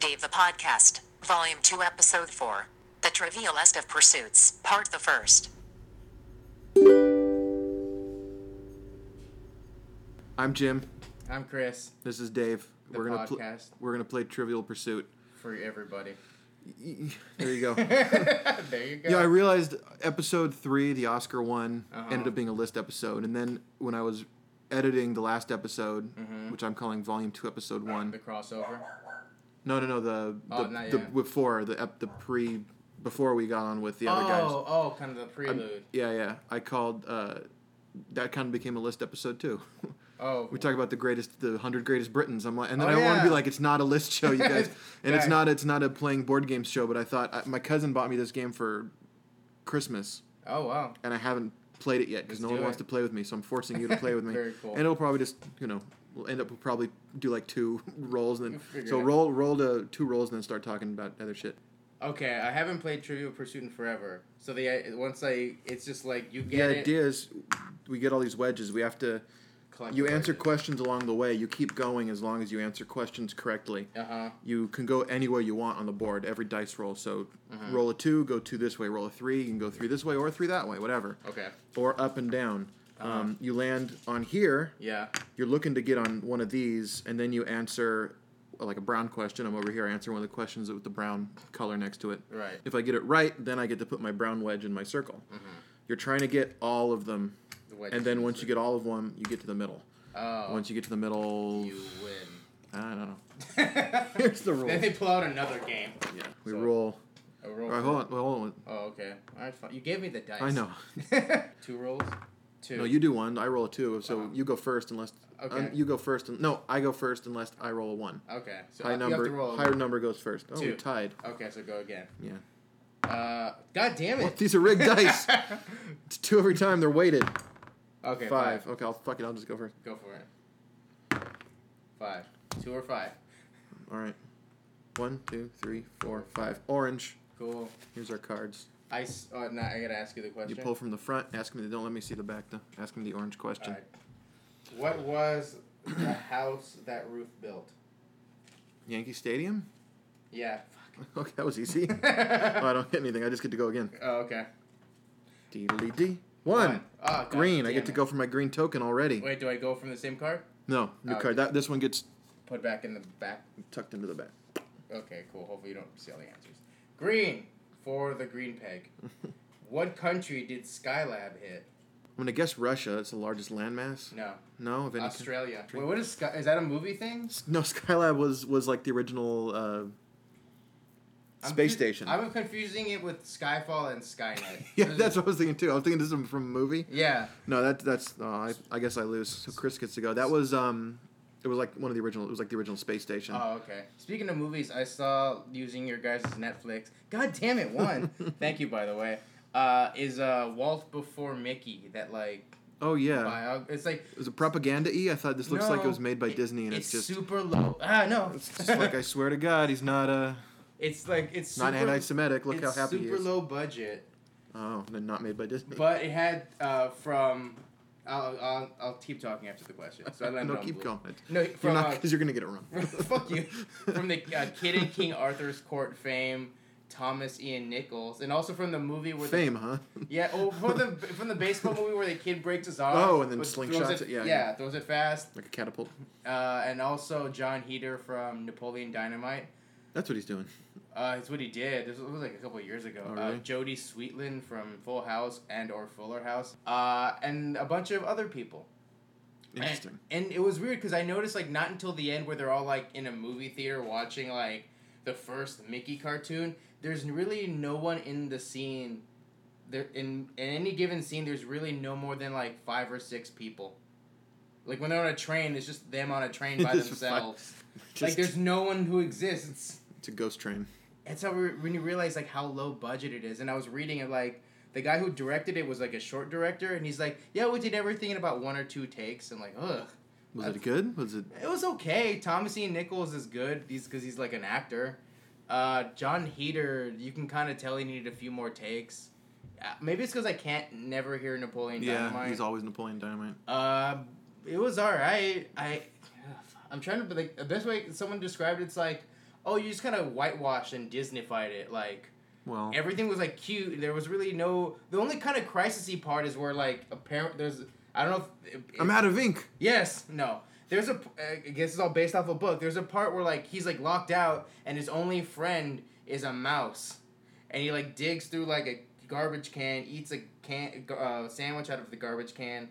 Dave the Podcast, Volume 2, Episode 4. The Trivial List of Pursuits, Part the First. I'm Jim. I'm Chris This is Dave. The we're gonna pl- podcast. we're gonna play Trivial Pursuit. for everybody. There you go. there you go. yeah, I realized episode three, the Oscar one, Uh-huh. ended up being a list episode, and then when I was editing the last episode, which I'm calling Volume Two, Episode One, the crossover. No, no, no. The the, Oh, the before the ep- the pre before we got on with the other oh, guys. oh, oh, kind of the prelude. yeah, yeah. I called. Uh, that kind of became a list episode too. oh, We talk about the greatest, the hundred greatest Britons. I'm like, and then Oh, I want to be like, it's not a list show, you guys, and it's not, it's not a playing board games show. But I thought I, my cousin bought me this game for Christmas, oh wow. and I haven't played it yet because no one wants to play with me. So I'm forcing you to play with me. Very cool. And it'll probably just, you know, we'll end up we'll probably do like two rolls and then so roll roll to two rolls and then start talking about other shit. Okay, I haven't played Trivial Pursuit in forever. So the uh, once I, it's just like you get it. idea is, we get all these wedges. We have to. collect You answer wedges. questions along the way. You keep going as long as you answer questions correctly. Uh-huh. You can go anywhere you want on the board, every dice roll. So Mm-hmm. roll a two, go two this way. Roll a three, you can go three this way or three that way, whatever. Okay. Or up and down. Uh-huh. Um, you land on here. Yeah. You're looking to get on one of these, and then you answer uh, like a brown question. I'm over here. I answer one of the questions with the brown color next to it. Right. If I get it right, then I get to put my brown wedge in my circle. Mm-hmm. You're trying to get all of them, The and then once you get all of them, you get to the middle. Oh. Once you get to the middle, you win. I don't know. Here's the rule. Then they pull out another game. Yeah, we So- roll. A roll. All right, hold on, hold on. Oh, okay. All right, fine. You gave me the dice. I know. Two rolls. Two. No, you do one. I roll a two. So Uh-huh. you go first unless. Okay. un- you go first. And, no, I go first unless I roll a one. Okay. So High you have number. to roll. a- Higher number goes first. Oh, Two. tied. Okay, so go again. Yeah. Uh, God damn Well, it. these are rigged dice. It's two every time. They're weighted. okay, five. five. Okay, I'll fuck it. I'll just go first. Go for it. Five. Two or five. All right. One, two, three, four, five. Orange. Cool. Here's our cards. I. s- Oh, now I gotta ask you the question. You pull from the front. Ask me. Don't let me see the back though. Ask me the orange question. Alright. What was the house that Ruth built? Yankee Stadium. Yeah. Okay, that was easy. oh, I don't get anything. I just get to go again. oh, okay. Deedly D. One. Oh, God Green. I damn get to it. go for my green token already. Wait, do I go from the same card? No, new Oh, card. That this one gets Put back in the back. tucked into the back. Okay, cool. Hopefully you don't see all the answers. Green for the green peg. what country did Skylab hit? I'm gonna guess Russia. It's the largest landmass. No, No, of any. Australia. country. Wait, what is Sky? Is that a movie thing? No, Skylab was was like the original uh, I'm space station. I'm confusing it with Skyfall and Skynet. yeah, that's what I was thinking too. I was thinking this is from a movie. Yeah. No, that that's. Oh, I, I guess I lose. So Chris gets to go. That was um, it was like one of the original. It was like the original space station. Oh, okay. Speaking of movies, I saw using your guys' Netflix. God damn it, one. Thank you, by the way. Uh, is uh Walt before Mickey that like oh yeah. bio? It's like it Was a propaganda e. I thought this looks like it was made by it- Disney and it's, just. super low. Ah, no. It's just like I swear to God, he's not a. It's like it's not super, anti-Semitic. Look how happy he is. super low budget, Oh, and then not made by Disney. but it had uh from. I'll, I'll, I'll keep talking after the question. So I no, keep going. No, You're from not uh, because you're gonna get it wrong. fuck you. From the uh, Kid in King Arthur's Court fame, Thomas Ian Nicholas, and also from the movie where the Fame, huh? Yeah, oh, from the from the baseball movie where the kid breaks his arm. Oh, and then slingshots it, yeah, yeah, yeah. throws it fast. like a catapult. Uh, and also Jon Heder from Napoleon Dynamite. That's what he's doing. Uh, it's what he did. This was like a couple of years ago. Oh, uh, really? Jodie Sweetin from Full House and or Fuller House. Uh, and a bunch of other people. And- Interesting. And, it was weird because I noticed like not until the end where they're all like in a movie theater watching like the first Mickey cartoon. There's really no one in the scene. There in in any given scene, there's really no more than like five or six people. Like when they're on a train, it's just them on a train by themselves. Like there's no one who exists. it's a ghost train. It's how we, when you realize like how low budget it is. And I was reading it like the guy who directed it was like a short director, and he's like, "Yeah, we did everything in about one or two takes." I'm like, ugh. Was it good? Was it? It was okay. Thomas Ian Nicholas is good. He's because he's like an actor. Uh, Jon Heder, you can kind of tell he needed a few more takes. Uh, maybe it's because I can't never hear Napoleon Yeah, Dynamite. he's always Napoleon Dynamite. Uh, it was alright. I I'm trying to like the best way someone described it, it's like oh, you just kind of whitewashed and Disneyfied it. Like Well, everything was like cute. There was really no. The only kind of crisisy part is where like apparent there's. I don't know if. if I'm out of ink. Yes, no. There's a. I guess it's all based off a book. There's a part where like he's like locked out and his only friend is a mouse, and he like digs through like a garbage can, eats a can uh, sandwich out of the garbage can,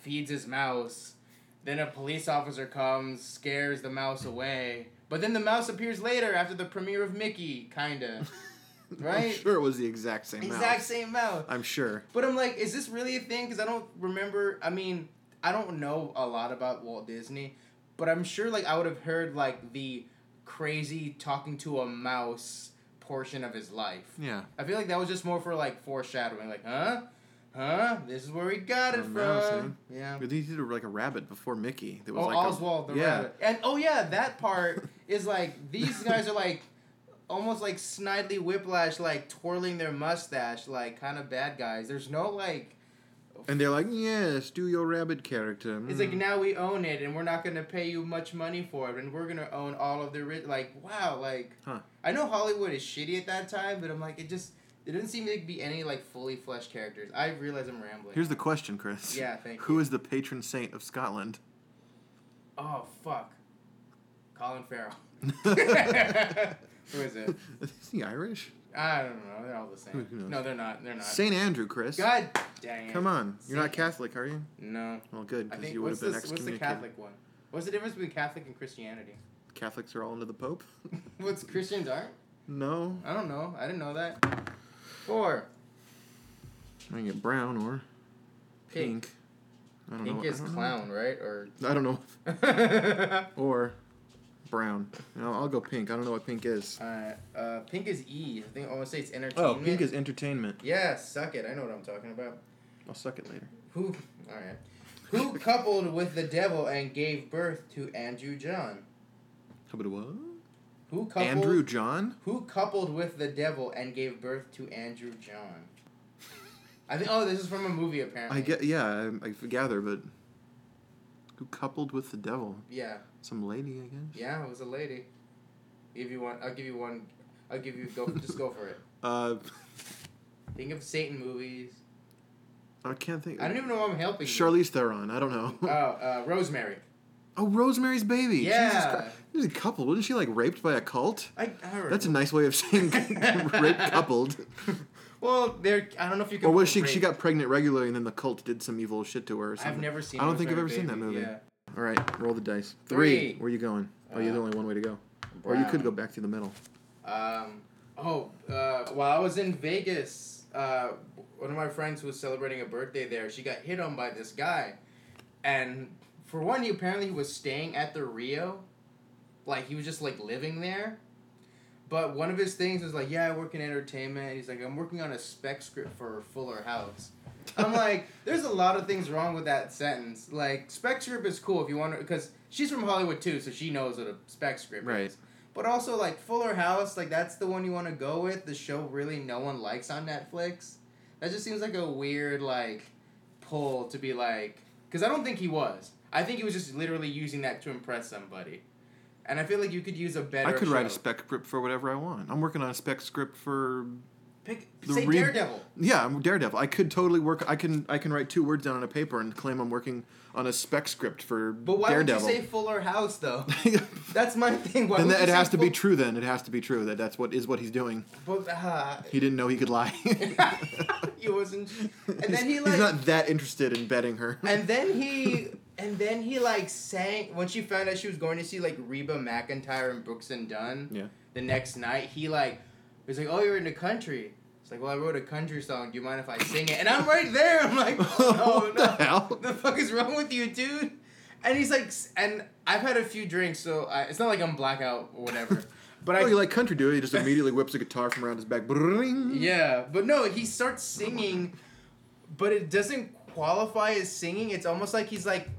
feeds his mouse. Then a police officer comes, scares the mouse away. But then the mouse appears later after the premiere of Mickey, kinda. right? I'm Right? sure it was the exact same Exact mouse. same mouse. I'm sure. But I'm like, is this really a thing? Because I don't remember. I mean, I don't know a lot about Walt Disney, but I'm sure like I would have heard like the crazy talking to a mouse portion of his life. Yeah. I feel like that was just more for like foreshadowing. Like, huh, huh, this is where we got it from. mouse, Yeah. But he did like a rabbit before Mickey. That was Oh, like a- Oswald the yeah. rabbit. And oh yeah, that part is like these guys are like almost like Snidely Whiplash, like twirling their mustache, like kind of bad guys. There's no like. And they're like, yes, do your rabbit character. It's Mm. like now we own it, and we're not gonna pay you much money for it, and we're gonna own all of the ri- like. Wow, like. Huh. I know Hollywood is shitty at that time, but I'm like, it just it didn't seem to be any like fully fleshed characters. I realize I'm rambling. Here's the question, Chris. Yeah, thank Who you. is the patron saint of Scotland? Oh fuck. Colin Farrell. Who is it? is he Irish? I don't know. They're all the same. Who- knows? No, they're not. They're not. Saint Andrew, Chris. God dang it. Come on. You're not Catholic, are you? No. Well, good, I because think you would what's, have been this, what's the excommunicated. Catholic one? What's the difference between Catholic and Christianity? Catholics are all into the Pope? What's Christians aren't? no. I don't know. I didn't know that. Four. I can get brown or Pink. pink. I don't Pink know. is I don't clown, right? Or. I don't know. Or brown. No, I'll go pink. I don't know what pink is. Uh, pink is E. I think I want to say it's entertainment. Oh, pink is entertainment. Yeah, suck it. I know what I'm talking about. I'll suck it later. Who? All right. Who coupled with the devil and gave birth to Andrew John? What? Who coupled? Andrew John? Who coupled with the devil and gave birth to Andrew John? I think. Oh, this is from a movie apparently. I get. Yeah, I, I gather, but who coupled with the devil? Yeah, Some lady, I guess. yeah, it was a lady. Give you one. I'll give you one. I'll give you go. just go for it. Uh, Think of Satan movies. I can't think. I don't even know why I'm helping. you. Charlize Theron. I don't know. Oh, uh, Rosemary. oh, Rosemary's Baby. Yeah. There's a couple. Wasn't she like raped by a cult? I, I. That's a nice way of saying rape coupled. Well, there. I don't know if you can. Or was she? She got pregnant regularly, and then the cult did some evil shit to her. Or something. I've never seen. I don't think I've ever Rosemary seen that movie. Yeah. All right, roll the dice. Three. Where are you going? Oh, you're the Uh, only one way to go. Or you could go back to the middle. Um, oh, uh, while I was in Vegas, uh, one of my friends who was celebrating a birthday there, she got hit on by this guy. And for one, he apparently was staying at the Rio. Like, he was just, like, living there. But one of his things was like, yeah, I work in entertainment. He's like, I'm working on a spec script for Fuller House. I'm like, there's a lot of things wrong with that sentence. Like, spec script is cool if you want to, because she's from Hollywood too, so she knows what a spec script Right. is. But also, like, Fuller House, like, that's the one you want to go with. The show really no one likes on Netflix. That just seems like a weird, like, pull to be like, because I don't think he was. I think he was just literally using that to impress somebody. And I feel like you could use a better. I could write a spec script for whatever I want. I'm working on a spec script for Pick, the say re- Daredevil. yeah, I'm Daredevil. I could totally work. I can I can write two words down on a paper and claim I'm working on a spec script for But why Daredevil. would you say Fuller House though? That's my thing. Why then would that, you it say has to be true. Then it has to be true that that's what is what he's doing. But uh, He didn't know he could lie. he wasn't. And then he He's not that interested in betting her. And then he. And then he like sang when she found out she was going to see like Reba McEntire and Brooks and Dunn. Yeah. The next night he like was like, "Oh, you're in the country." It's like, "Well, I wrote a country song. Do you mind if I sing it?" And I'm right there. I'm like, "Oh What no, the hell? the fuck is wrong with you, dude?" And he's like, and I've had a few drinks, so I, it's not like I'm blackout or whatever. But oh, I oh, you like country, dude? He just immediately whips a guitar from around his back. Yeah, but no, he starts singing, but it doesn't qualify as singing. It's almost like he's like,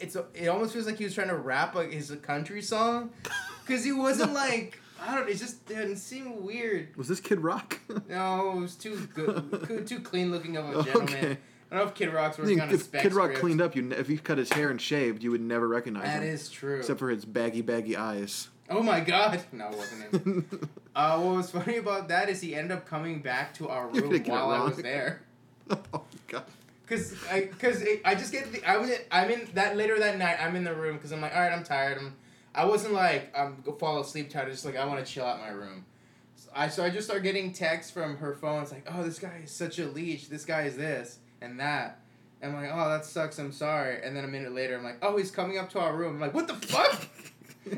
it's it almost feels like he was trying to rap like his country song, because he wasn't like I don't. It just didn't seem weird. Was this Kid Rock? No, it was too good, too clean looking of a gentleman. Okay. I don't know if Kid Rock's I working think on a if Kid Rock script. cleaned up, you if he cut his hair and shaved, you would never recognize That him. is true. Except for his baggy, baggy eyes. Oh my god! No, it wasn't him. uh, what was funny about that is he ended up coming back to our room while I was there. oh god. Cause I, cause it, I just get the, I was I'm in that later that night I'm in the room because I'm like all right I'm tired I'm I wasn't like I'm go fall asleep tired just like I want to chill out my room, so I so I just start getting texts from her phone it's like oh this guy is such a leech this guy is this and that. And I'm like oh that sucks I'm sorry. And then a minute later I'm like oh he's coming up to our room. I'm like what the fuck?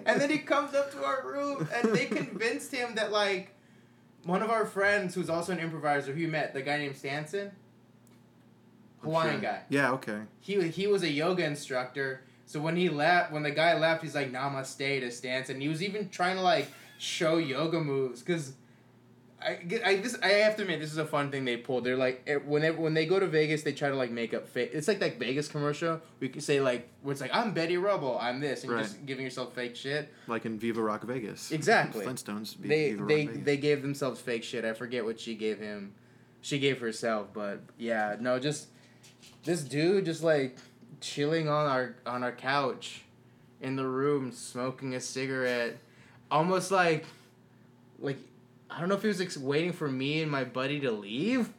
And then he comes up to our room and they convinced him that like one of our friends who's also an improviser who you met the guy named Stanson Hawaiian Okay. guy Yeah, okay. he he was a yoga instructor. So when he left, when the guy left, he's like namaste to stance, and he was even trying to like show yoga moves because. I, I this I have to admit this is a fun thing they pulled. They're like eh, whenever when they go to Vegas, they try to like make up fake. It's like that Vegas commercial. We could say like where it's like I'm Betty Rubble, I'm this, and you're Right. just giving yourself fake shit. Like in Viva Rock Vegas. Exactly. Flintstones. They Viva they Rock Vegas. they gave themselves fake shit. I forget what she gave him. She gave herself, but yeah, no, just this dude just like chilling on our on our couch in the room smoking a cigarette almost like like I don't know if he was ex- waiting for me and my buddy to leave.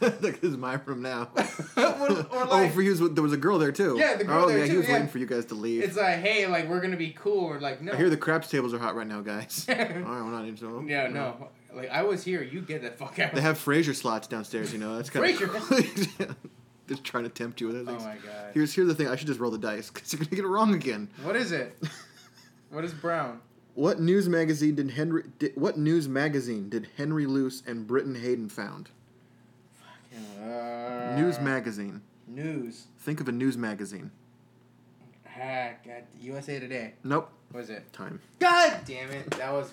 like this is my room now. Or- or oh, like- for you, there was a girl there too. Yeah, the girl oh, there yeah, too, he was yeah. waiting for you guys to leave. It's like, hey, like we're gonna be cool. We're like, no. I hear the craps tables are hot right now, guys. All right, we're not into them. yeah, no. Like I was here. You get the fuck out. They have Frasier slots downstairs, you know. That's kind Frasier? of just trying to tempt you with Oh things. my god. Here's here's the thing. I should just roll the dice because you're gonna get it wrong again. What is it? What is brown? What news magazine did Henry? Did, what news magazine did Henry Luce and Briton Hadden found? Uh, news magazine. News. Think of a news magazine. Ah, God. USA Today. Nope. What was it? Time. God damn it. That was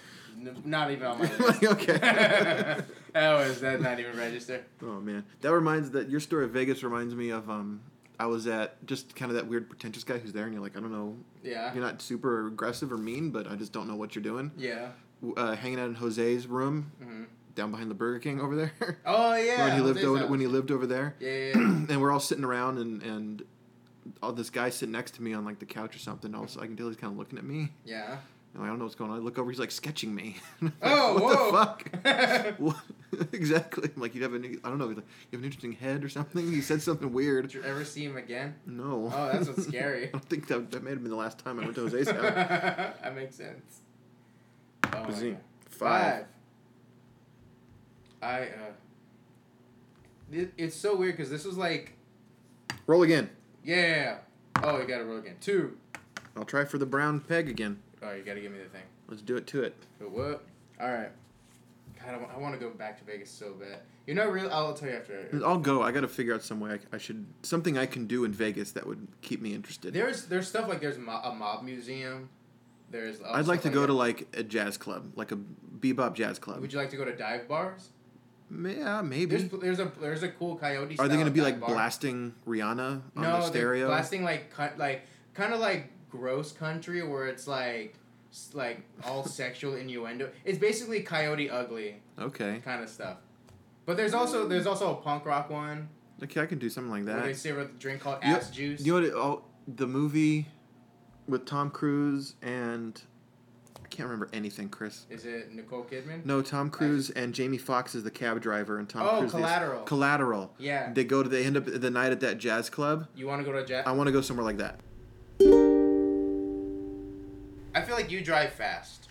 not even on my list. Okay. that was that not even register. Oh man, that reminds that your story of Vegas reminds me of um. I was at just kind of that weird pretentious guy who's there, and you're like, I don't know, Yeah. you're not super aggressive or mean, but I just don't know what you're doing. Yeah. Uh, hanging out in Jose's room hmm down behind the Burger King over there. Oh yeah. when he lived Jose's over, house. when he lived over there, Yeah. yeah, yeah. and we're all sitting around, and and all this guy sitting next to me on like the couch or something. Also, I can tell he's kind of looking at me. yeah. I don't know what's going on. I look over, he's like sketching me. I'm like, Oh, what whoa. the fuck? What? exactly. I'm like, you have an, I don't know, like, you have an interesting head or something. He said something weird. Did you ever see him again? No. Oh, that's what's scary. I don't think that that may have been the last time I went to Jose's house. that makes sense. Oh. God. Five. I uh. It, it's so weird because this was like Roll again. yeah. Oh, you gotta roll again. Two. I'll try for the brown peg again. Oh, you gotta give me the thing. Let's do it to it. But what? All right. God, I want to go back to Vegas so bad. You know, real. I'll tell you after. I'll go. I got to figure out some way I, I should something I can do in Vegas that would keep me interested. There's there's stuff like there's mo- a mob museum. There's. I'd like to go that. to like a jazz club, like a bebop jazz club. Would you like to go to dive bars? yeah, maybe. There's there's a there's a cool coyote. Are they to be like blasting Rihanna on no, the stereo? blasting like cut like kind of like gross country where it's like s- like all sexual innuendo. It's basically coyote ugly Okay. kind of stuff. But there's also there's also a punk rock one Okay, I can do something like where they that. serve a drink called You- ass juice. You know what? It, oh, the movie with Tom Cruise and I can't remember anything, Chris. Is it Nicole Kidman? No, Tom Cruise and Jamie Foxx is the cab driver, and Tom Oh, Cruise. is- Collateral. Collateral. Yeah. They go to. They end up the night at that jazz club. You want to go to a jet? I want to go somewhere like that. Like you drive fast.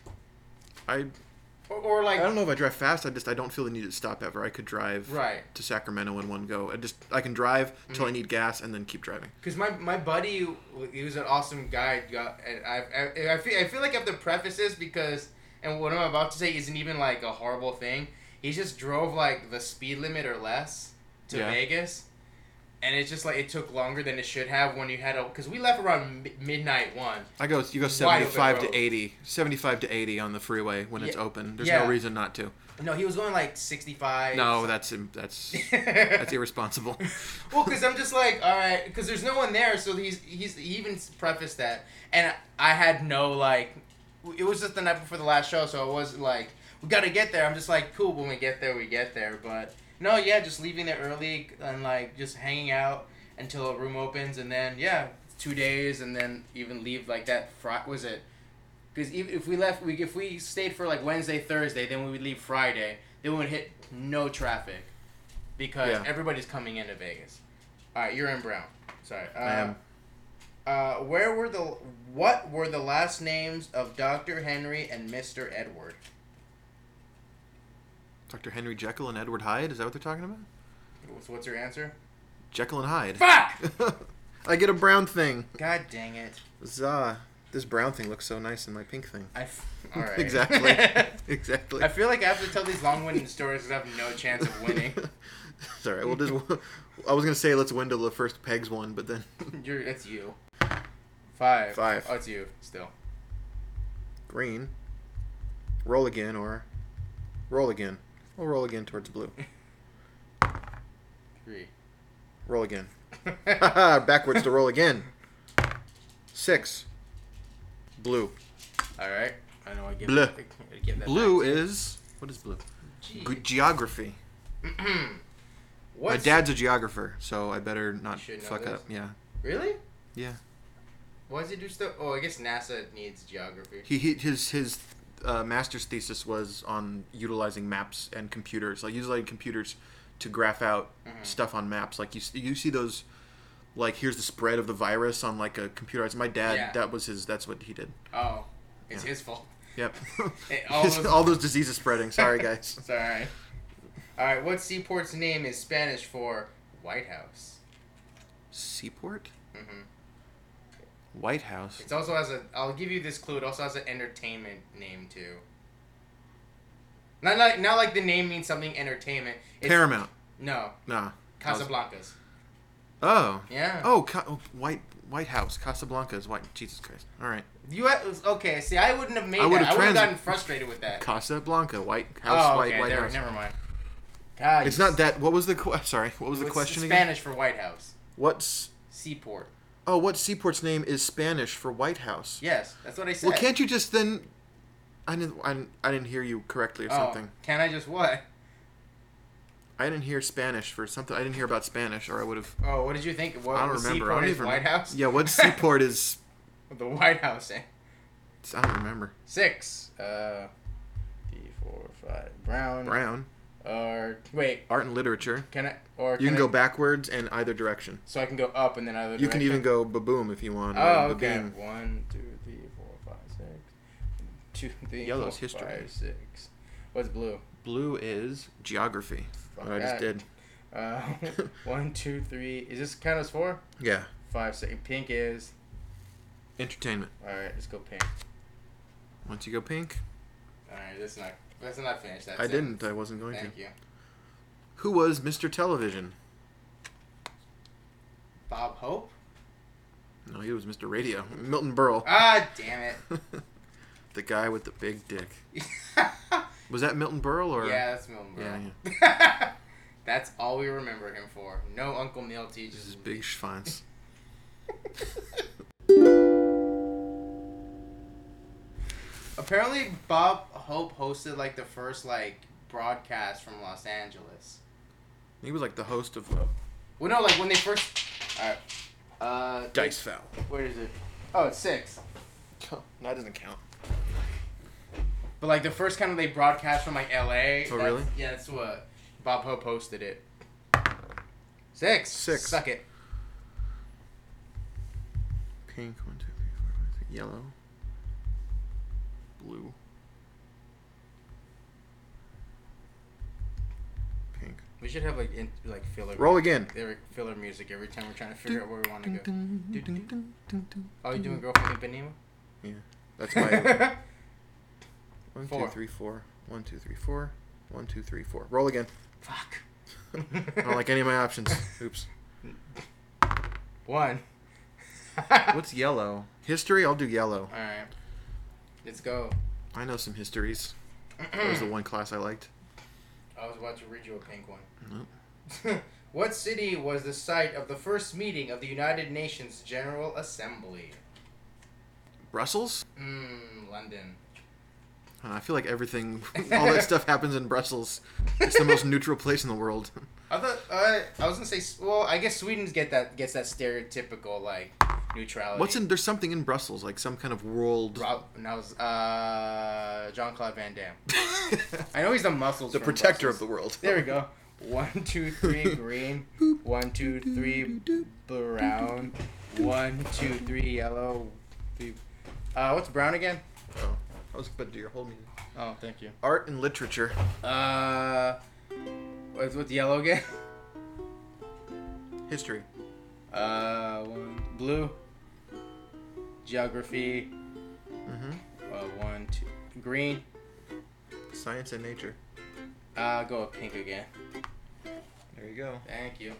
I Or, or like I don't know if I drive fast. I just I don't feel the need to stop ever. I could drive right. to Sacramento in one go. I just I can drive until Mm-hmm. I need gas and then keep driving. Because my, my buddy, he was an awesome guy. Got, and I, I, I, feel, I feel like I have to preface this because, and what I'm about to say isn't even like a horrible thing. He just drove like the speed limit or less to Yeah. Vegas. And it's just like it took longer than it should have when you had a. Because we left around mi- midnight one. I go you go seventy five to 80, 75 to eighty on the freeway when it's open. There's Yeah. no reason not to. No, he was going like 65. No, that's that's that's irresponsible. well, because I'm just like, all right, because there's no one there, so he's he's he even prefaced that, and I had no like, it was just the night before the last show, so I wasn't like, we gotta get there. I'm just like, cool, when we get there, we get there, but no, yeah, just leaving there early and like just hanging out until a room opens, and then yeah, two days, and then even leave like that. Fri- was it Because if we left, we if we stayed for like Wednesday, Thursday, then we would leave Friday. Then we would hit no traffic, because Yeah. everybody's coming into Vegas. All right, you're in Brown. Sorry. Uh, I am. Uh, where were the what were the last names of Doctor Henry and Mister Edward? Dr. Henry Jekyll and Edward Hyde. Is that what they're talking about? So what's your answer? Jekyll and Hyde. Fuck! I get a brown thing. God dang it! Zah. This brown thing looks so nice in my pink thing. I f- all right. exactly. exactly. I feel like I have to tell these long-winded stories because I have no chance of winning. it's alright. We'll just. I was gonna say let's window the first pegs one, but then You're it's you. Five. Five. Oh, it's you still. green. Roll again or roll again. We'll roll again towards blue. Three. Roll again. Backwards to roll again. Six. Blue. All right. I know. I give. Bleu. That, I give that Blue back is what is blue? Ge- geography. What's, My dad's a geographer, so I better not should know fuck this. up. Yeah. Really? Yeah. Why does he do stuff? Oh, I guess NASA needs geography. He, he his his uh, master's thesis was on utilizing maps and computers, like utilizing computers to graph out Mm-hmm. stuff on maps. Like you you see those, like here's the spread of the virus on like a computer. My dad, Yeah. that was his. That's what he did. Oh, it's Yeah. his fault. Yep. All those- all those diseases spreading. Sorry, guys. It's all right. All right. What seaport's name is Spanish for White House? Seaport, hmm White House. It also has a. I'll give you this clue. It also has an entertainment name too. Not like not like the name means something entertainment. It's, Paramount. No, Nah. Casablancas. Oh. Yeah. Oh, Ca- oh, White White House. Casablanca's white. Jesus Christ. All right. You had, okay? See, I wouldn't have made I that. would've I would have trans- gotten frustrated with that. Casablanca. White oh, House. oh, White okay. White there, House. never mind. God, It's not that. What was the que- sorry? What was the question again? Spanish for White House. What's Seaport. Oh? What seaport's name is Spanish for White House? Yes, that's what I said. Well, can't you just then? I didn't. I didn't, I didn't hear you correctly or oh, something. Can I just what? I didn't hear Spanish for something. I didn't hear about Spanish, or I would have. Oh, what did you think? What, I don't remember. Seaport I don't even White. House. Yeah, what seaport is? The White House. Eh? I don't remember. Six. Uh, D four five. Brown. Brown Or wait, art and literature. can I? Or You can go backwards and either direction. So I can go up and then either. You can even go baboom if you want. Oh, okay. One, two, three, four, five, six. Two, three, Yellow's four, history. five, six. What's blue? Blue is geography. Fuck What I just did. Uh, one, two, three. Is this count as four? Yeah. Five, six. Pink is. Entertainment. All right, let's go pink. Once you go pink, All right, that's not. That's not finished. That's I it. didn't. I wasn't going Thank to. you. Who was Mr. Television? Bob Hope. No, he was Mr. Radio. Milton Berle. Ah, damn it. the guy with the big dick. Was that Milton Berle or? yeah, that's Milton Yeah, Berle. that's all we remember him for. No Uncle Milty. This Just is big schwanz. Apparently, Bob Hope hosted like the first like broadcast from Los Angeles. He was like the host of Well, no, like when they first. Alright. Uh. Dice fell. Where is it? Oh, it's six. that doesn't count. But like the first kind of they broadcast from like L.A. Oh, that's- really? Yeah, that's what Bob Hope hosted it. Six. Six. Suck it. Pink. One, two, three, four, five, six. Yellow. Blue. Pink. We should have like in, like filler. Roll again. There, filler music every time we're trying to figure out where we want to go. Dun, dun, dun, dun, dun, dun. Oh, you doing Girl from Ipanema? That's my one, two, Four. three, four. One, two, three, four. One, two, three, four. Roll again. Fuck. I don't like any of my options. Oops. One. What's yellow? History? I'll do yellow. All right. Let's go. I know some histories. That was the one class I liked. I was about to read you a pink one. Nope. what city was the site of the first meeting of the United Nations General Assembly? Brussels? Hmm, London. I feel like everything, all that stuff happens in Brussels. It's the most neutral place in the world. I thought uh, I was gonna say. Well, I guess Sweden's get that gets that stereotypical like neutrality. What's in? There's something in Brussels, like some kind of world. Rob, and I was uh, John Claude Van Damme. I know he's the muscles. the protector of the world. There we go. One, two, three, green. One, two, three, brown. One, two, three, yellow. Three. Uh, what's brown again? Oh, I was about to do your whole music. Oh, thank you. Art and literature. Uh, what's what's yellow again? History. Uh, one blue. Geography. Mm-hmm. Uh, one, two, green. Science and nature. Uh, I'll go with pink again. There you go. Thank you.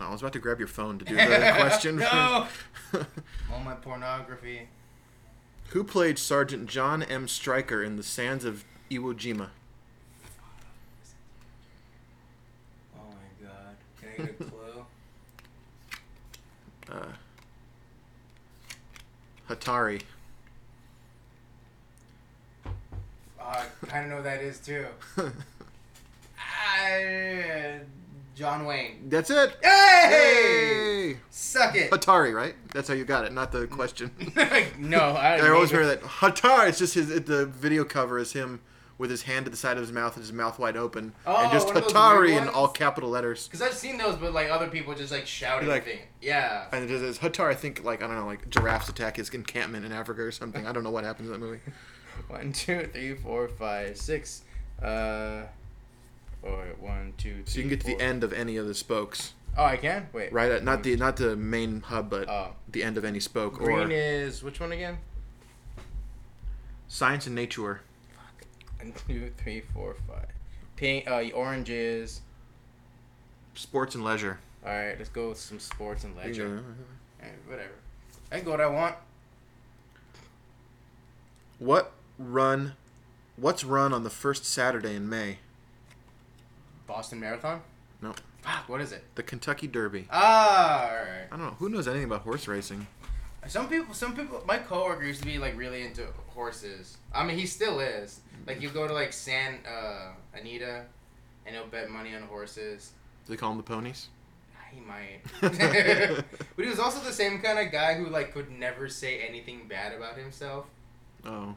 I was about to grab your phone to do the question. No! All my pornography. Who played Sergeant John M. Stryker in The Sands of Iwo Jima? Oh my god. Can I get a clue? Uh, Hatari. Oh, I kind of know who that is too. Uh, John Wayne. That's it. Hey! Hey! Suck it. Hatari, right? That's how you got it, not the question. no, I, I always remember that Hatari. It's just his. The video cover is him with his hand to the side of his mouth and his mouth wide open, Oh, and just Hatari in all capital letters. Because I've seen those, but like other people just like shouting Like- thing. Yeah. And it is Hatari. I think like I don't know, like giraffes attack his encampment in Africa or something. I don't know what happens in that movie. One, two, three, four, five, six. Uh. Wait, one, two, three. So you can get to the end of any of the spokes, Oh, I can. Wait. right? At, not the not the main hub, but Oh. the end of any spoke. Green or is which one again? science and nature. One, two, three, four, five. Pink. Uh, orange is. Sports and leisure. All right, let's go with some sports and leisure. Alright, whatever. I can go what I want. What run? What's run on the first Saturday in May? Boston Marathon. No, Fuck, what is it? the Kentucky Derby. Ah, all right. I don't know. Who knows anything about horse racing? Some people, some people, my coworker used to be like really into horses. I mean, he still is. Like, you go to like San uh, Anita, and he'll bet money on horses. Do they call them the ponies? He might. but he was also the same kind of guy who like could never say anything bad about himself. Oh.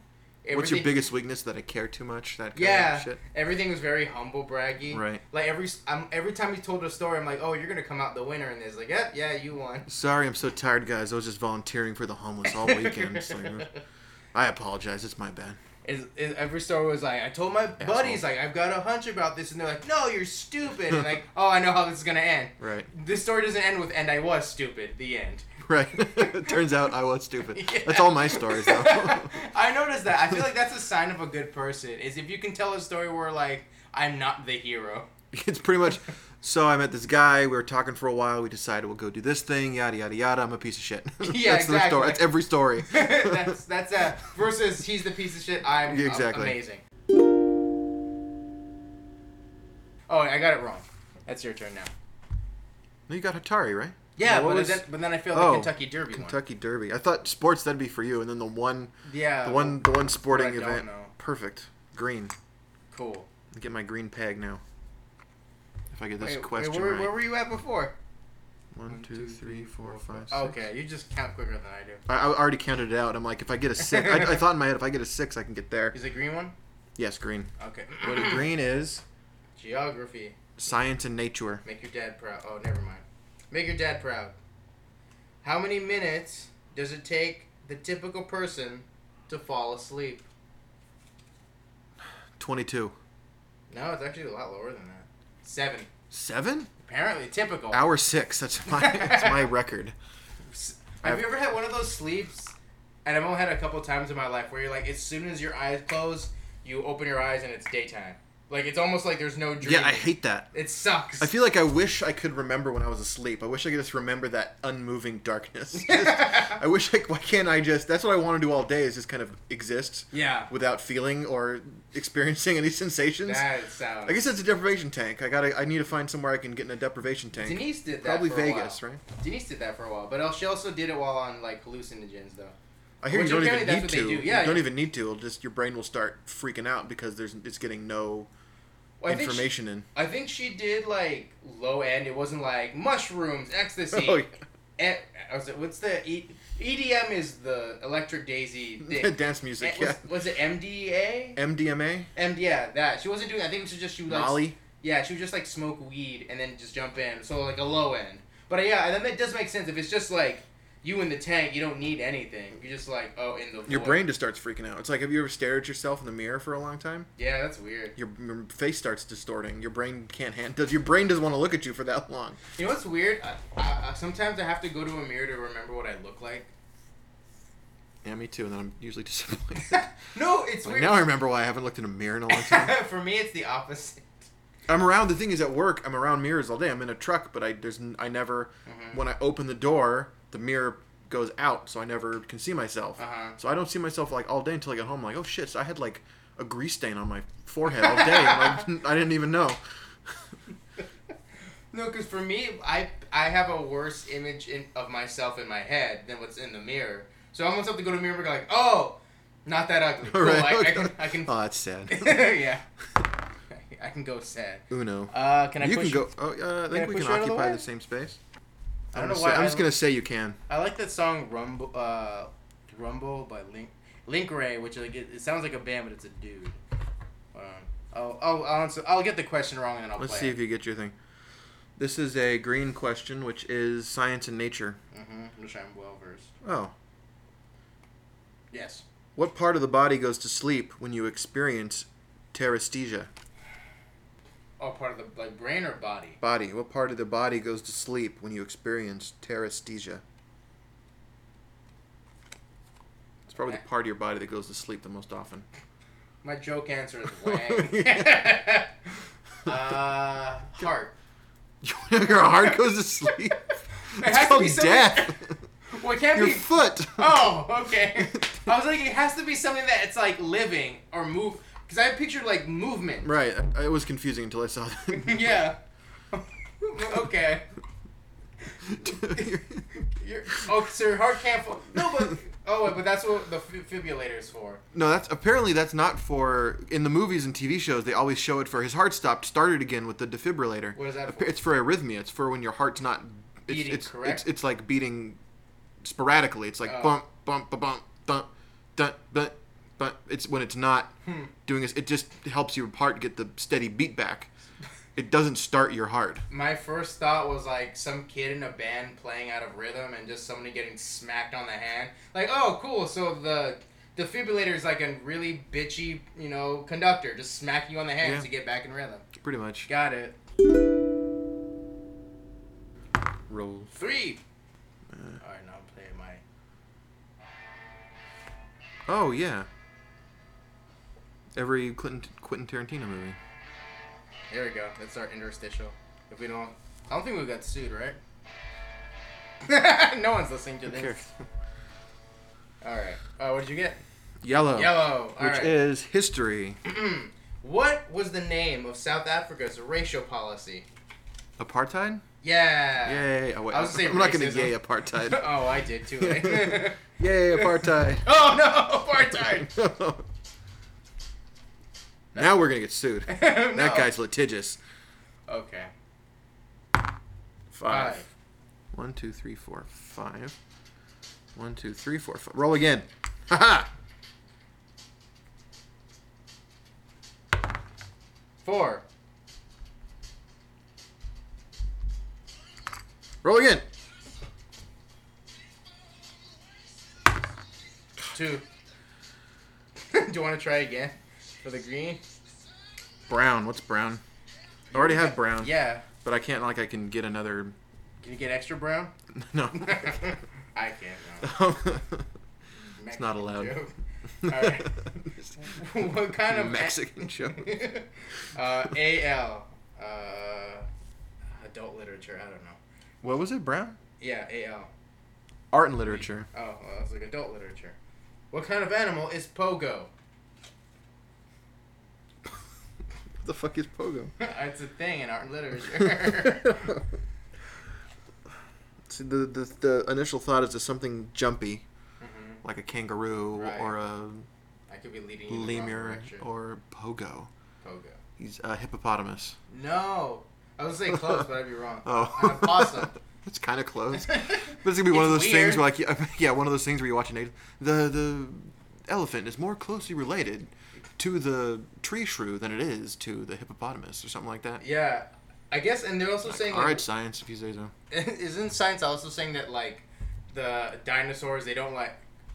What's your biggest weakness? That I care too much. That kind Yeah, of shit. everything was very humble braggy. Right. Like every um, every time he told a story, I'm like, oh, you're gonna come out the winner in this. Like, yep, yeah, you won. Sorry, I'm so tired, guys. I was just volunteering for the homeless all weekend. Uh, I apologize. It's my bad. Is, is every story was like, I told my buddies like I've got a hunch about this, and they're like, no, you're stupid, and like, oh, I know how this is gonna end. Right. This story doesn't end with "and I was stupid." The end. Right. Turns out I was stupid. Yeah. That's all my stories, though. I noticed that. I feel like that's a sign of a good person. Is if you can tell a story where like I'm not the hero. it's pretty much. So I met this guy. We were talking for a while. We decided we'll go do this thing. Yada yada yada. I'm a piece of shit. Yeah, that's the exactly. story. That's every story. that's that's a versus he's the piece of shit. I'm Yeah, exactly. amazing. Oh, I got it wrong. That's your turn now. No, you got Hatari, right? Yeah, what but was- then but then I failed Oh, the Kentucky Derby Kentucky Derby. I thought sports that'd be for you, and then the one, one. Yeah. the one, the one sporting I don't event. know. Perfect. Green. Cool. Get my green peg now. If I get this Wait, wait, question where, right. where were you at before? One, two, three, four, five, six. Okay, you just count quicker than I do. I, I already counted it out. I'm like, if I get a six, I, I thought in my head, if I get a six, I can get there. Is it green one? Yes, green. Okay. What a green is Geography. science and nature. Make your dad proud. Oh, never mind. Make your dad proud. How many minutes does it take the typical person to fall asleep? Twenty-two. No, it's actually a lot lower than that. Seven. Seven? Apparently, typical. Hour six. That's my that's my record. Have you ever had one of those sleeps? And I've only had a couple times in my life where you're like, as soon as your eyes close, you open your eyes and it's daytime. Like it's almost like there's no dream. Yeah, I hate that. It sucks. I feel like I wish I could remember when I was asleep. I wish I could just remember that unmoving darkness. Just- I wish I. Why can't I just? That's what I want to do all day. Is just kind of exist yeah. without feeling or experiencing any sensations. That sounds. I guess that's a deprivation tank. I gotta. I need to find somewhere I can get in a deprivation tank. Denise did that. Probably for a Vegas, while. right? Denise did that for a while, but she also did it while on like hallucinogens though. I hear Which you don't even need to. do. Yeah, you don't yeah. even need to. It'll just your brain will start freaking out because there's it's getting no Well, I think she- information in. I think she did like low end. It wasn't like mushrooms, ecstasy. Oh, yeah. I was it- what's the e- EDM is the electric daisy thing. Dance music, Eh, yeah. was, was it MDA? MDMA, MD, yeah, that. She wasn't doing. I think it was just she was like, Molly. Yeah, she would just like smoke weed and then just jump in. So like a low end. But yeah, and then that does make sense. If it's just like you in the tank, you don't need anything. You're just like oh in the void. Your brain just starts freaking out. It's like have you ever stared at yourself in the mirror for a long time? Yeah, that's weird. Your, your face starts distorting. Your brain can't handle. Does your brain doesn't want to look at you for that long? You know what's weird? I, I, I, sometimes I have to go to a mirror to remember what I look like. Yeah, me too. And then I'm usually disappointed. no, it's Like, weird. now I remember why I haven't looked in a mirror in a long time. For me, it's the opposite. I'm around. The thing is, at work, I'm around mirrors all day. I'm in a truck, but I there's I never Mhm. when I open the door, the mirror goes out, so I never can see myself. Uh-huh. So I don't see myself like all day until I get home. like, oh shit! So I had like a grease stain on my forehead all day. and I, didn't- I didn't even know. No, because for me, I I have a worse image in, of myself in my head than what's in the mirror. So I almost have to go to the mirror and be like, oh, not that ugly. Cool, Right, I, I can I can Oh, that's sad. yeah. I can go sad. Uno. Uh, can I you can go. Oh, uh, I think we can of the occupy the same space. I I'm don't know just why. say- I'm just gonna say you can. I like that song Rumble uh, Rumble by Link Link Wray, which like it, it sounds like a band, but it's a dude. Oh, oh, I'll, answer, I'll get the question wrong and then I'll Let's see it. if you get your thing. This is a green question, which is science and nature. Mm-hmm. Which I'm well versed. Oh. Yes. What part of the body goes to sleep when you experience paresthesia? Oh, part of the like brain or body? Body. What part of the body goes to sleep when you experience paresthesia? It's probably the part of your body that goes to sleep the most often. My joke answer is Wang. uh, heart. your heart goes to sleep. It It's has to called death. Well, it can't Your be. foot. Oh, okay. I was like, it has to be something that it's like living or move. Because I pictured like movement. Right. It was confusing until I saw that. yeah. okay. You're, oh, so your heart can't. Fo- no, but oh, wait, but that's what the f- fibrillator is for. No, that's apparently that's not for in the movies and TV shows. They always show it for his heart stopped, started again with the defibrillator. What is that for? It's for arrhythmia. It's for when your heart's not it's, Beating, it's, correct? It's, it's like beating sporadically. It's like Oh. bump, bump, ba bump, dun, dun, dun, but it's when it's not Hmm. doing this. It just helps your heart get the steady beat back. It doesn't start your heart. My first thought was like some kid in a band playing out of rhythm and just somebody getting smacked on the hand. Like, oh, cool. So the defibrillator is like a really bitchy, you know, conductor, just smacking you on the hand Yeah. to get back in rhythm. Pretty much. Got it. Roll. Three. Uh. All right, now I'm playing my. Oh yeah. Every Quentin Quentin Tarantino movie. There we go. That's our interstitial. If we don't, I don't think we got sued, right? no one's listening to this. All right. Uh, what did you get? Yellow. Yellow. All Which right. is history. what was the name of South Africa's racial policy? Apartheid? Yeah. Yay! Oh, wait, I was I'm not gonna yay apartheid. oh, I did too. yay apartheid! oh no, apartheid. Now we're gonna get sued. That guy's litigious. Okay. Five. Five. One, two, three, four, five. One, two, three, four, five. Roll again. Haha! Four. Roll again. Two. Do you want to try again for the green? Brown. What's brown? I already have brown. Yeah. But I can't like I can get another. Can you get extra brown? No. I can't. No. it's not allowed. joke. Alright. what kind of Mexican joke. uh, AL. Uh, adult literature. I don't know. What was it? Brown? Yeah, AL. Art and literature. Oh, well, that's like adult literature. What kind of animal is pogo? What the fuck is pogo? it's a thing in art literature. See, the, the the initial thought is just something jumpy, Mhm. like a kangaroo Right. or a I could be leading you in the wrong lemur or pogo. Pogo. He's a hippopotamus. No, I was gonna say close, but I'd be wrong. Oh, An opossum. It's kind of close. But it's gonna be one of those things where, like, yeah, one of those things where you watch a native. The the elephant is more closely related to the tree shrew than it is to the hippopotamus, or something like that. Yeah, I guess, and they're also saying All like, science, if you say so. isn't science also saying that like the dinosaurs they don't like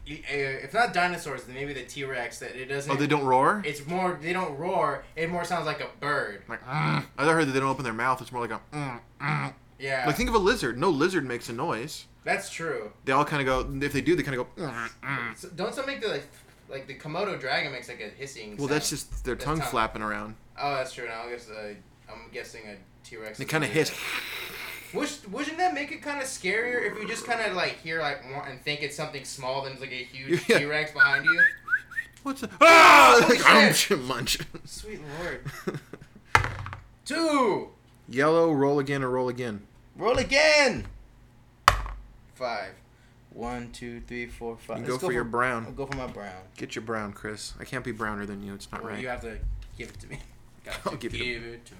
uh, if not dinosaurs then maybe the T Rex that it doesn't Oh, they don't roar. it's more they don't roar it more sounds like a bird Like, mm. I heard that they don't open their mouth. It's more like a. Mm, mm. yeah Like, think of a lizard. No lizard makes a noise. that's true They all kind of go. If they do, they kind of go. Mm, mm. so don't some make the like like the Komodo dragon makes like a hissing Well, sound. that's just their That's tongue tongue. flapping around. oh that's true now I guess uh, I'm guessing a T Rex They kind of hiss. Wish, wouldn't that make it kind of scarier if you just kind of like hear like and think it's something small than it's like a huge Yeah. T Rex behind you? What's that? Ah! Like, shit. munch. Sweet lord. Two. Yellow, roll again or roll again. Roll again. Five. One, two, three, four, five. You Let's go for your I'll brown. go for my brown. Get your brown, Chris. I can't be browner than you. It's not Well, right. You have to give it to me. I'll give give, it to- it to me.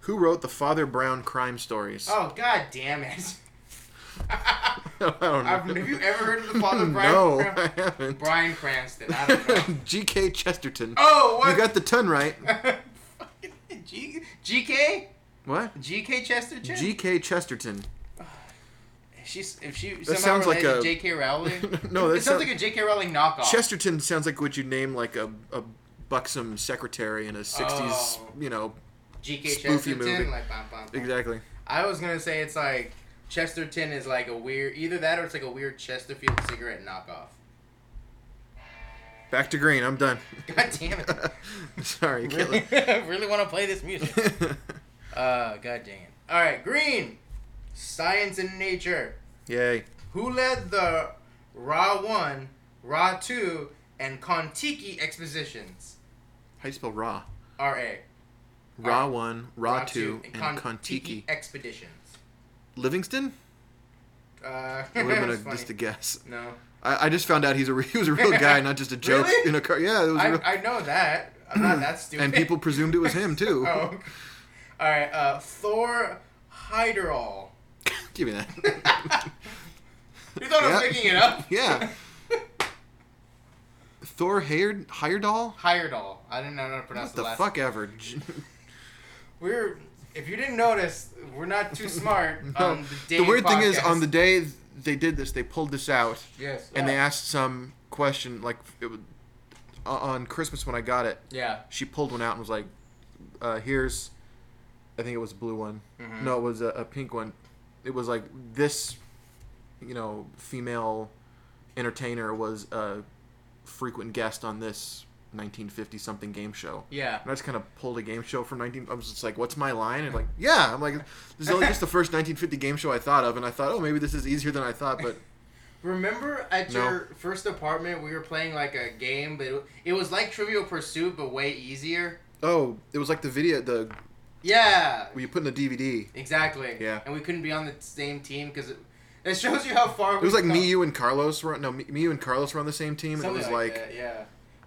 Who wrote the Father Brown crime stories? Oh god damn it! I don't know. I've, have you ever heard of the father Brian? no, Cran- I haven't. Bryan Cranston. I don't know. G.K. Chesterton. Oh, what? You got the ton right. G- GK? What? GK Chesterton? G.K. Chesterton. She's if she That somehow sounds like a- to J.K. Rowling. No, that it sounds sound- like a J.K. Rowling knockoff. Chesterton sounds like what you name like a, a buxom secretary in a 60s, Oh. you know. G.K. spoofy Chesterton, movie. like bam, bam, bam. Exactly. I was gonna say it's like Chesterton is like a weird either that or it's like a weird Chesterfield cigarette knockoff. Back to green. I'm done. God damn it! Sorry. really, can't really want to play this music. Uh, god dang it! All right, green, science and nature. Yay. Who led the Ra one, Ra two, and Kon-Tiki expeditions? How do you spell Ra? R A. Ra 1, Ra, Ra 2, and Kon-Tiki. expeditions. Livingston? Uh, It would have been a, just a guess. no. I, I just found out he's a he was a real guy, not just a joke Really? in a car. Yeah, it was. I, real, I know that. I'm not that stupid. and people presumed it was him too. oh. All right. Uh, Thor Hyderall. Give me that. You thought I was making it up? Yeah. Thor Heyerd Heyerdahl? Hyderall. I didn't know how to pronounce What the, the last. fuck ever? J- We're. If you didn't notice, we're not too smart on the day. the weird thing is, podcast. on the day they did this, they pulled this out Yes. and they asked some question like it would, on Christmas when I got it. Yeah. She pulled one out and was like, uh, "Here's, I think it was a blue one. Mhm. No, it was a, a pink one. It was like this, you know, female entertainer was a frequent guest on this 1950 something game show. Yeah. And I just kind of pulled a game show from 19. I was just like, "What's my line?" And like, yeah, I'm like, this is only just the first 1950 game show I thought of, and I thought, oh, maybe this is easier than I thought, but Remember at No. your first apartment, we were playing like a game, but it, it was like Trivial Pursuit, but way easier. oh, it was like the video, the Yeah. where you put in the DVD. Exactly. Yeah. And we couldn't be on the same team because it, it shows you how far. It was like me, you, and Carlos were no, me, you, and Carlos were on the same team, and it was like, like. that, yeah.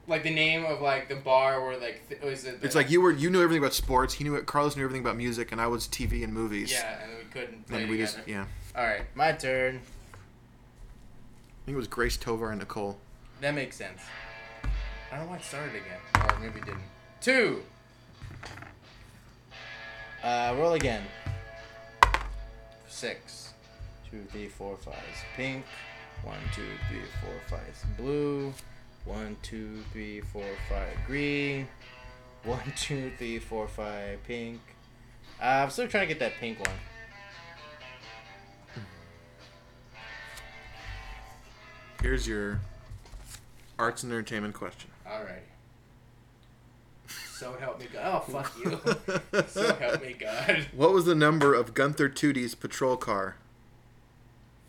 Like the name of like the bar where like th- was it? It's like you were you knew everything about sports. He knew it Carlos knew everything about music, and I was TV and movies. Yeah, and we couldn't play And we together. just yeah. All right, my turn. I think it was Grace Tovar and Nicole. That makes sense. I don't know why it started again. Or maybe it didn't. Two. Uh, roll again. Six. Two, three, four, five is pink. One, two, three, four, five is blue. One, two, three, four, five green. One, two, three, four, five pink. Uh, I'm still trying to get that pink one. Here's your arts and entertainment question. Alrighty. So help me God. Oh, fuck you. so help me God. What was the number of Gunther Toody's patrol car?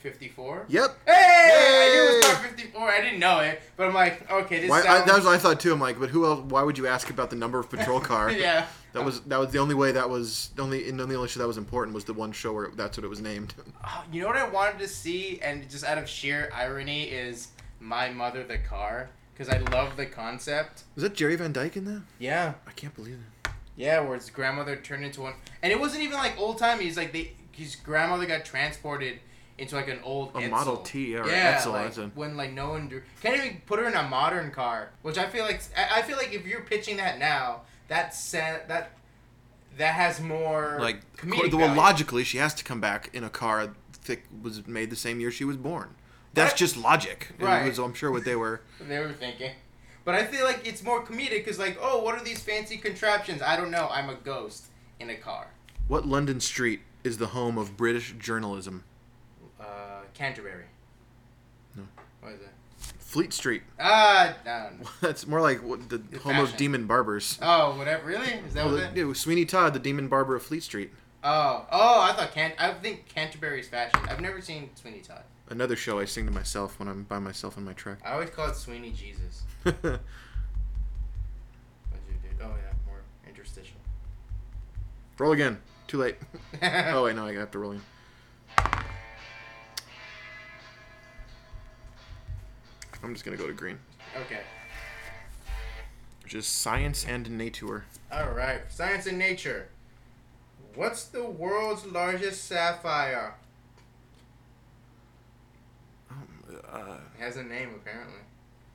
54? Yep. Hey! I knew it was Yay! 54. I didn't know it, but I'm like, okay, this Why, I, sounds... that was what I thought too. I'm like, but who else? Why would you ask about the number of patrol car? yeah. That was that was the only way that was the only and the only show that was important was the one show where that's what it was named. Oh, you know what I wanted to see, and just out of sheer irony, is My Mother the Car, because I love the concept. Was that Jerry Van Dyke in that? Yeah, I can't believe it. yeah, where his grandmother turned into one, and it wasn't even like old time. He's like they, his grandmother got transported into like an old A Edsel. Model T or yeah, Edsel, like that's a- when like no one do, can't even put her in a modern car, which I feel like I I feel like if you're pitching that now, that sa- that that has more Like comedic well, value. logically, she has to come back in a car that was made the same year she was born. That's Right. just logic. It Right. was, I'm sure what they were. they were thinking. But I feel like it's more comedic because, like, oh, what are these fancy contraptions? I don't know. I'm a ghost in a car. What London street is the home of British journalism? Uh, Canterbury. No. What is it? Fleet Street. Ah, no. That's more like what, the The home of demon barbers. Oh, whatever. Really? Is that Oh, what the, that? it was Sweeney Todd, the demon barber of Fleet Street. Oh, oh, I thought Can. I think Canterbury's fashion. I've never seen Sweeney Todd. Another show I sing to myself when I'm by myself in my truck. I always call it Sweeney Jesus. Oh, What'd you do? Oh yeah, more interstitial. roll again. Too late. oh wait, no, I have to roll in. I'm just gonna go to green, Okay. which is science and nature. All right. Science and nature. What's the world's largest sapphire? Uh, It has a name apparently.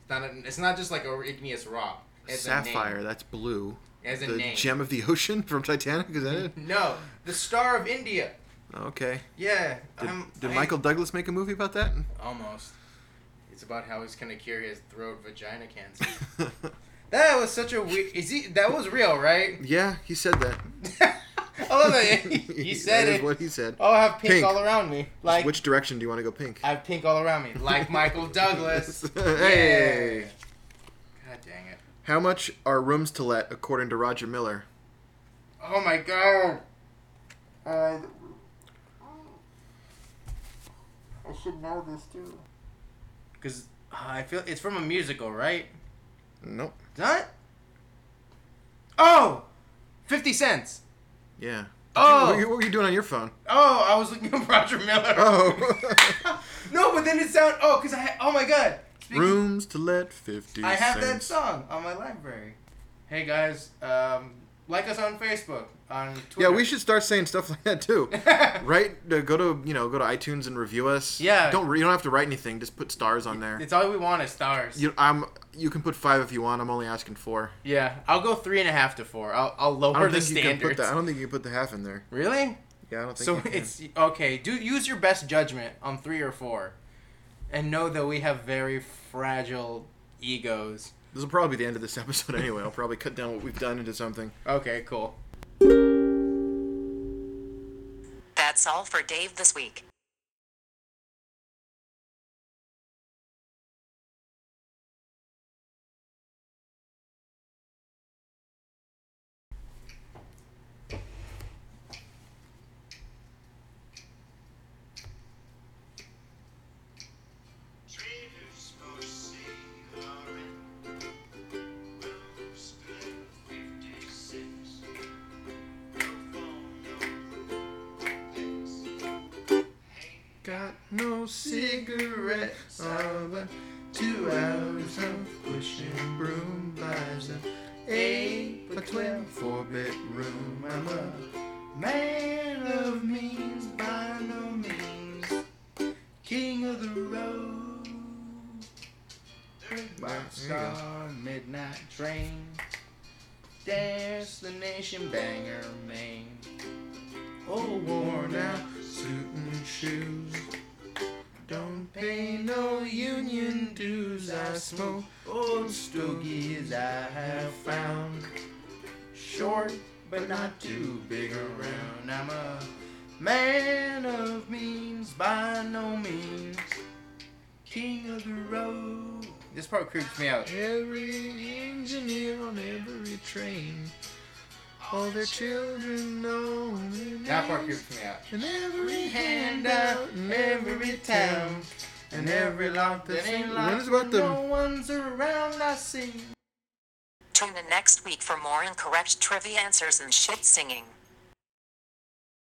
It's not. A, it's not just like a igneous rock. It has sapphire, A name. that's blue. It has a The name. gem of the ocean from Titanic, is that it? No, the Star of India. Okay. Yeah. Did, did I- Michael Douglas make a movie about that? Almost. It's about how he's gonna cure his throat vagina cancer. that was such a weird. Is he? That was real, right? yeah, he said that. I love that he, he said That is it. what he said. Oh, I have pink, Pink. all around me. Like Which direction do you want to go pink? I have pink all around me, like Michael Douglas. Hey. Yeah. God dang it. How much are rooms to let according to Roger Miller? Oh my god. Uh, I should know this too. Cause uh, I feel it's from a musical, right? Nope. Not. Oh, 50 cents. Yeah. Oh. What were, you, what were you doing on your phone? Oh, I was looking up Roger Miller. Oh. no, but then it sound. Oh, cause I. had- Oh my god. Speaking- Rooms to let 50 I have that song on my library. Hey guys, um, like us on Facebook, on Twitter. Yeah, we should start saying stuff like that too. right? Uh, go to you know go to iTunes and review us. Yeah. Don't re- you don't have to write anything. Just put stars on there. It's all we want is stars. You I'm you can put five if you want. I'm only asking four. yeah, I'll go three and a half to four. I'll, I'll lower I don't the think you can standards. put that. I don't think you can put the half in there. Really? Yeah, I don't think. So you can. it's okay. Do use your best judgment on three or four, and know that we have very fragile egos. This will probably be the end of this episode anyway. I'll probably cut down what we've done into something. Okay, cool. That's all for Dave this week. Got no cigarettes, all but two hours of pushing broom buys an eight by twelve four bedroom. I'm a man of means by no means, king of the road. Boxcar, midnight train, destination Bangor Maine. Oh, worn out suit and shoes. Don't pay no union dues. I smoke old stogies I have found. Short, but not too big around. I'm a man of means by no means. King of the road. This part creeps me out. Every engineer on every train. All their children know their That part names. creeps me out. And every handout in every town. And every lock that's That ain't in locked When is about no the one's around. I see. Tune in next week for more incorrect trivia answers and shit singing.